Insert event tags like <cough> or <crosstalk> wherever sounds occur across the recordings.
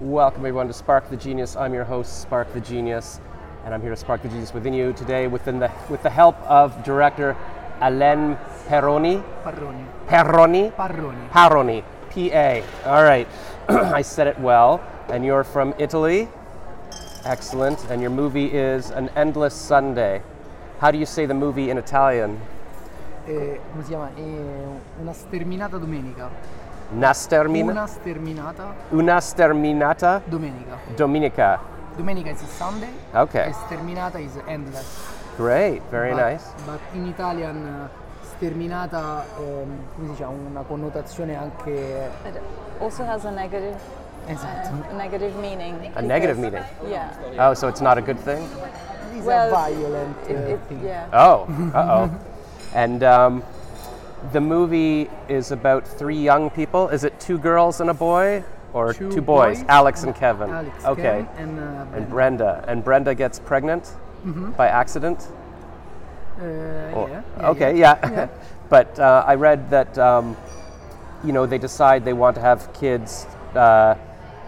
Welcome everyone to Spark the Genius. I'm your host, Spark the Genius, and I'm here to spark the genius within you today within the, with the help of director Alain Perroni. Parroni. Perroni? Parroni. Parroni. P-A. All right. <clears throat> I said it well. And you're from Italy. Excellent. And your movie is An Endless Sunday. How do you say the movie in Italian? Eh, come si chiama? Eh, una sterminata domenica. Una stermina- Una sterminata Una sterminata domenica. domenica. Domenica is Sunday. Okay. E sterminata is endless. Great. Very But- nice. But in Italian eh, sterminata ehm, come si dice, ha una connotazione anche It also has a negative, esatto. a negative meaning. A negative meaning. Yeah. Oh, so it's not a good thing? It's Well, a violent It, eh, it, thing. yeah. Oh, uh oh. and um, the movie is about three young people. Is it two girls and a boy? Or Two two, boys, boys Alex and Kevin. Alex, okay. Kevin, and, uh, And Brenda. Brenda. And Brenda gets pregnant Mhm. by accident? Or- yeah, yeah, okay, yeah. yeah. Yeah. <laughs> but uh, I read that, um, you know, they decide they want to have kids, uh,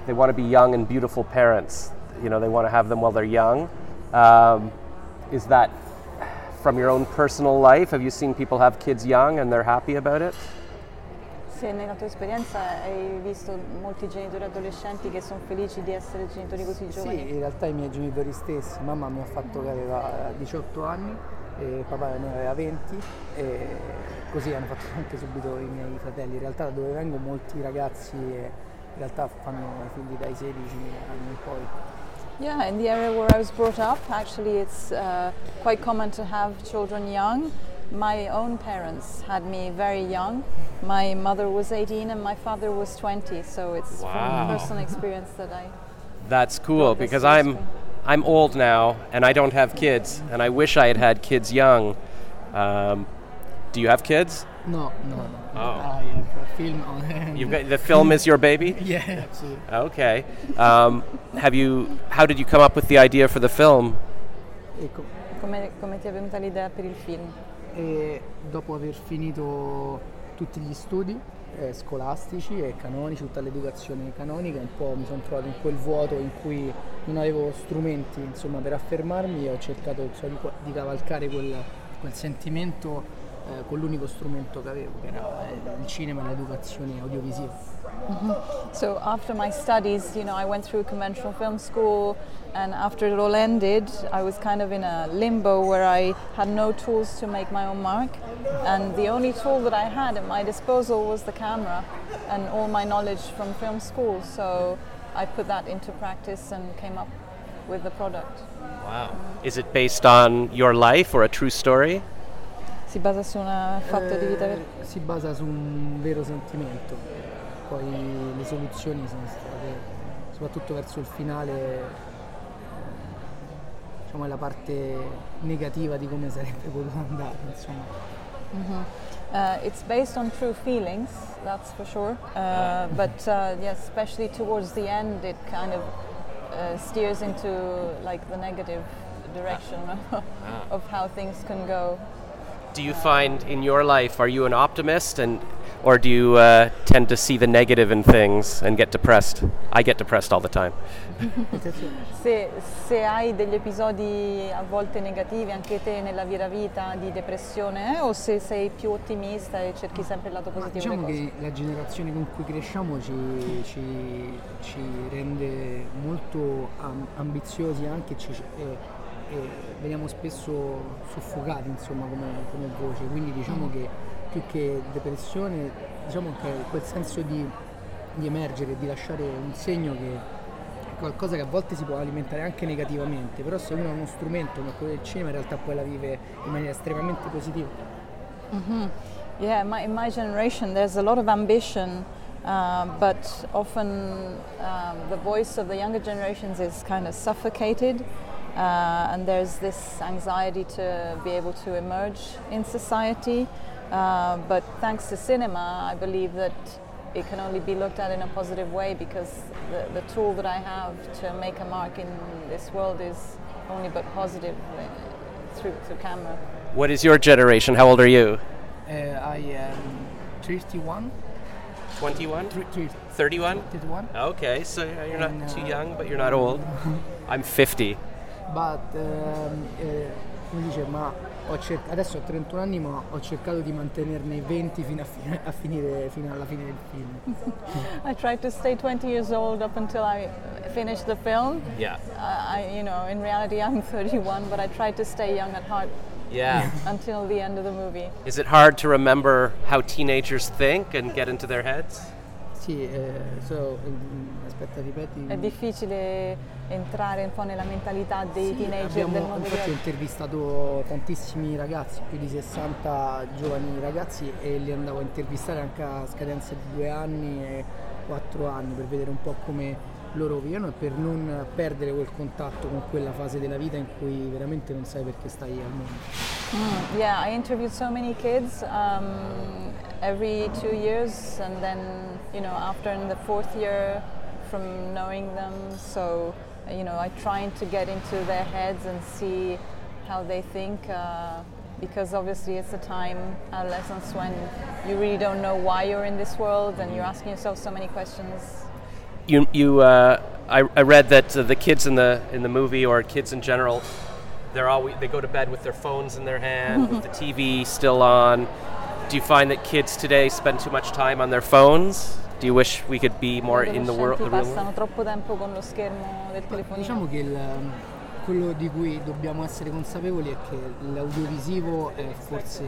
they want to be young and beautiful parents. You know, they want to have them while they're young. Um, is that from your own personal life? Have you seen people have kids young and they're happy about it? Se nella tua esperienza hai visto molti genitori adolescenti che sono felici di essere genitori così Sì, giovani? in realtà i miei genitori stessi, mamma mi ha fatto che aveva 18 anni e papà ne aveva 20 e così hanno fatto anche subito i miei fratelli. In realtà da dove vengo molti ragazzi eh, in realtà fanno i figli dai 16 anni in poi. Yeah, in the area where I was brought up, actually, it's uh, quite common to have children young. My own parents had me very young. My mother was 18 and my father was 20, so it's Wow. from personal experience that I. That's cool because I'm. I'm old now and I don't have kids and I wish I had had kids young. Um, do you have kids? No, no, no. Oh. I have a film on You've got, the film is your baby. <laughs> Yeah, absolutely. Okay. Um, have you? How did you come up with the idea for the film? Co- Come, come ti è venuta l'idea per il film? e dopo aver finito tutti gli studi eh, scolastici e canonici, tutta l'educazione canonica, un po' mi sono trovato in quel vuoto in cui non avevo strumenti insomma, per affermarmi e ho cercato insomma, di, di cavalcare quel, quel sentimento eh, con l'unico strumento che avevo, che era eh, il cinema e l'educazione audiovisiva. So after my studies, you know, I went through conventional film school, and after it all ended, I was kind of in a limbo where I had no tools to make my own mark, and the only tool that I had at my disposal was the camera, and all my knowledge from film school. So I put that into practice and came up with the product. Wow. Is it based on your life or a true story? Si basa su un fatto di vita vera. Eh, si basa su un vero sentimento, poi le soluzioni sono state, soprattutto verso il finale, eh, diciamo è la parte negativa di come sarebbe potuto andare, insomma. Uh, it's based on true feelings, that's for sure. Uh, but uh, yes, especially towards the end, it kind of uh, steers into like the negative direction <laughs> of how things can go. Do you find in your life are you an optimist and or do you uh, tend to see the negative in things and get depressed? I get depressed all the time. <laughs> Se, se hai degli episodi a volte negativi anche te nella vera vita di depressione eh, o se sei più ottimista e cerchi sempre il lato ma positivo diciamo che la generazione con cui cresciamo ci, ci- ci rende molto am- ambiziosi anche ci- e, e veniamo spesso soffocati insomma come, come voce, quindi diciamo che più che depressione diciamo che quel senso di, di emergere, di lasciare un segno che è qualcosa che a volte si può alimentare anche negativamente, però se uno ha uno strumento come quello del cinema in realtà poi la vive in maniera estremamente positiva. Yeah, my, in my generation, there's a lot of ambition, uh, but often um, the voice of the younger generations is kind of suffocated, uh, and there's this anxiety to be able to emerge in society. Uh, but thanks to cinema, I believe that it can only be looked at in a positive way because the, the tool that I have to make a mark in this world is only but positive uh, through, through camera. What is your generation? How old are you? Uh, I am 31 21? Three- three- 31? 31. Okay, so you're not And, too uh, young, but you're not old. <laughs> I'm 50. But, ehm, eh, come dice, ma ho cer- adesso ho 31 anni, ma ho cercato di mantenerne i 20 fino a, fi- <laughs> a finire, fino alla fine del film. I tried to stay 20 years old up until I finished the film. Yeah. Uh, I, you know, in reality, I'm <laughs> 31, but I tried to stay young at heart Yeah. <laughs> until the end of the movie. Is it hard to remember how teenagers think and get into their heads? Sì, eh, so, mm, aspetta, ripeti. È difficile entrare un po' nella mentalità dei Sì, teenager del abbiamo, mondo di infatti ho intervistato tantissimi ragazzi, più di 60 giovani ragazzi e li andavo a intervistare anche a scadenza di due anni e quattro anni per vedere un po' come loro vivono e per non perdere quel contatto con quella fase della vita in cui veramente non sai perché stai al mondo. Mm, yeah, I interviewed so many kids um, every two years, and then you know after in the fourth year, from knowing them. So you know, I trying to get into their heads and see how they think. Uh, because obviously it's a time, adolescence, when you really don't know why you're in this world and you're asking yourself so many questions. You, you, uh, I, I read that uh, the kids in the in the movie or kids in general, they're always they go to bed with their phones in their hand, with the <laughs> TV still on. Do you find that kids today spend too much time on their phones? Do you wish we could be more in the world? The passano world? troppo tempo con lo schermo del telefonino. Diciamo che il, quello di cui dobbiamo essere consapevoli è che l'audiovisivo è forse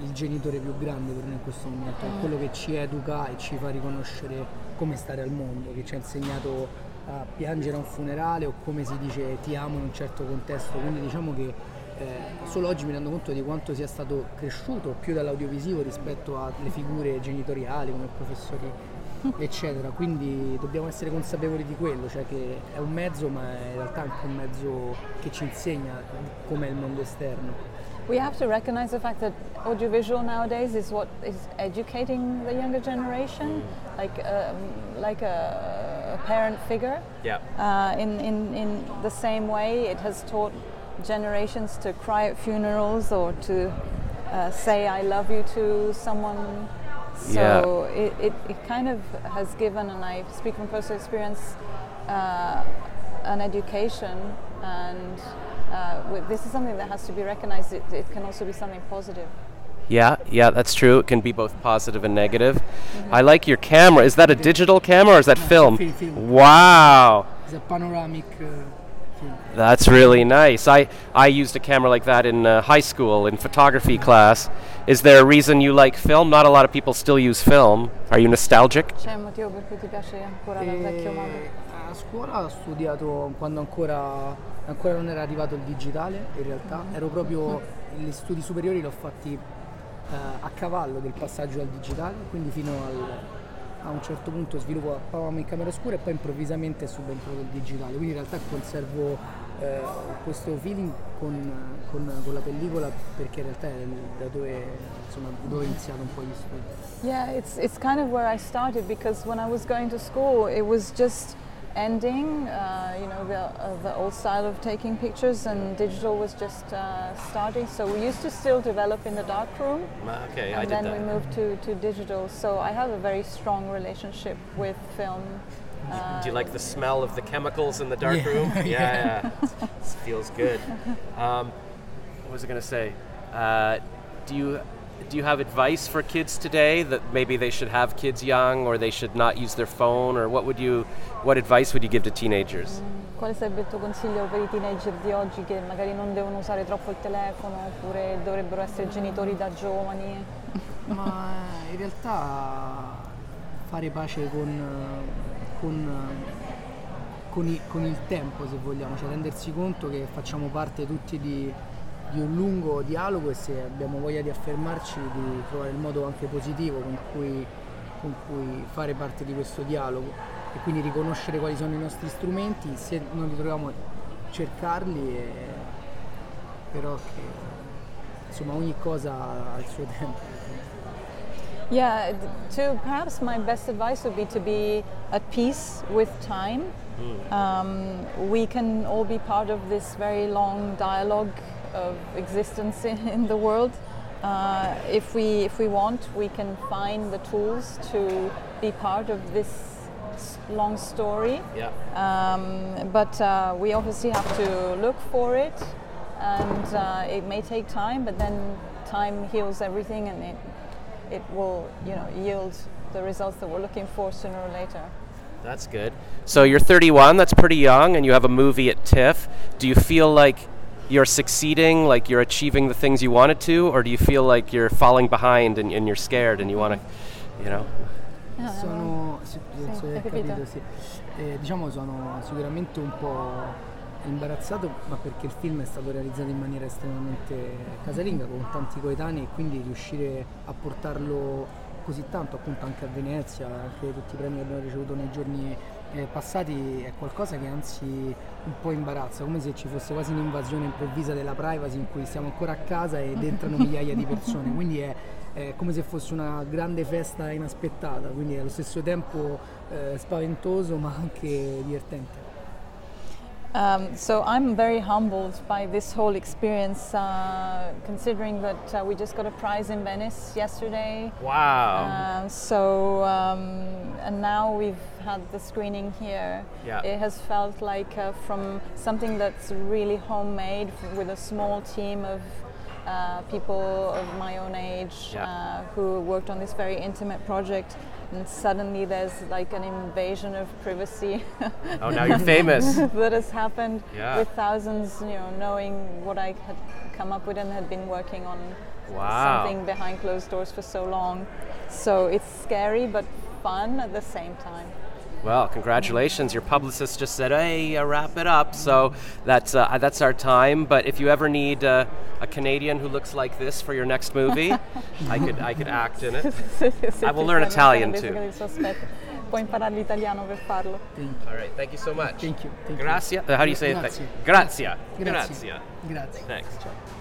il genitore più grande per noi in questo momento, è quello che ci educa e ci fa riconoscere come stare al mondo, che ci ha insegnato a piangere a un funerale o come si dice ti amo in un certo contesto, quindi diciamo che eh, solo oggi mi rendo conto di quanto sia stato cresciuto più dall'audiovisivo rispetto alle figure genitoriali come professori eccetera, quindi dobbiamo essere consapevoli di quello, cioè che è un mezzo ma è in realtà anche un mezzo che ci insegna com'è il mondo esterno. We have to recognize the fact that audiovisual nowadays is what is educating the younger generation, like um, like a, a parent figure. Yeah. Uh, in, in, in the same way, it has taught generations to cry at funerals or to uh, say "I love you" to someone. So it, it, it kind of has given, and I speak from personal experience, uh, an education, and uh, with, this is something that has to be recognized. It, it can also be something positive. Yeah, yeah, that's true. It can be both positive and negative. I like your camera. Is that a digital camera or is that No, film? film, film. Wow. It's a panoramic uh, film. That's really nice. I, I used a camera like that in uh, high school in photography class. Is there a reason you like film? Not a lot of people still use film. Are you nostalgic? C'è un motivo per cui ti piace ancora dal vecchio modo? E a scuola ho studiato quando ancora, ancora non era arrivato il digitale, in realtà ero proprio, gli studi superiori li ho fatti eh, a cavallo del passaggio al digitale, quindi fino al- a un certo punto sviluppavamo in camera oscura e poi improvvisamente è subentrato il digitale, quindi in realtà conservo eh, questo feeling con, con- con la pellicola perché in realtà è da dove, insomma, dove ho iniziato un po' gli studi. Yeah, it's it's kind of where I started because when I was going to school, it was just ending. Uh, you know, the uh, the old style of taking pictures, and digital was just uh, starting. So we used to still develop in the dark room, Okay, and then we moved to, to digital. So I have a very strong relationship with film. Uh, Do you like the smell of the chemicals in the darkroom? <laughs> Yeah. Yeah, yeah. It feels good. <laughs> Um, what was I going to say? Uh, do you do you have advice for kids today that maybe they should have kids young or they should not use their phone or what would you what advice would you give to teenagers? Quale sarebbe il tuo consiglio per i teenager di oggi che magari non devono usare troppo il telefono oppure dovrebbero essere genitori da giovani? <laughs> Ma in realtà fare pace con, con, con i- con il tempo, se vogliamo, cioè rendersi conto che facciamo parte tutti di, di un lungo dialogo e se abbiamo voglia di affermarci, di trovare il modo anche positivo con cui, con cui fare parte di questo dialogo e quindi riconoscere quali sono i nostri strumenti, se non li troviamo cercarli, e, però che insomma ogni cosa ha il suo tempo. Yeah, to perhaps my best advice would be to be at peace with time. Um, we can all be part of this very long dialogue of existence in, in the world, Uh, if we if we want, we can find the tools to be part of this long story. Yeah. Um, but uh, we obviously have to look for it, and uh, it may take time. But then time heals everything, and it it will you know yield the results that we're looking for sooner or later. That's good. So you're 31, that's pretty young, and you have a movie at TIFF. Do you feel like you're succeeding, like you're achieving the things you wanted to, or do you feel like you're falling behind and, and you're scared and you want to, you know? Sono, sì, penso Sì, capito, sì. Eh, diciamo sono sicuramente un po' imbarazzato, ma perché il film è stato realizzato in maniera estremamente casalinga con tanti coetanei e quindi riuscire a portarlo così tanto appunto anche a Venezia, anche tutti i premi che abbiamo ricevuto nei giorni eh, passati è qualcosa che anzi un po' imbarazza, come se ci fosse quasi un'invasione improvvisa della privacy in cui siamo ancora a casa ed entrano migliaia di persone, quindi è, è come se fosse una grande festa inaspettata, quindi è allo stesso tempo eh, spaventoso ma anche divertente. Um, so I'm very humbled by this whole experience, uh, considering that uh, we just got a prize in Venice yesterday. Wow. Um, so um, and now we've had the screening here. Yeah. It has felt like uh, from something that's really homemade f- with a small team of uh, people of my own age Yeah. uh, who worked on this very intimate project. And suddenly there's like an invasion of privacy <laughs> oh, now you're famous. <laughs> that has happened Yeah. with thousands, you know, knowing what I had come up with and had been working on Wow. something behind closed doors for so long. So it's scary but fun at the same time. Well, congratulations. Your publicist just said, hey, uh, wrap it up. So that's, uh, that's our time. But if you ever need uh, a Canadian who looks like this for your next movie, <laughs> I, could, I could act in it. <laughs> I will learn Italian too. Basically, il suo aspetto. Puoi imparare l'italiano per farlo. All right, thank you so much. Thank you. Thank. Grazie. How do you say it? Grazie. Grazia. Grazie. Grazia. Grazie. Thanks. Ciao.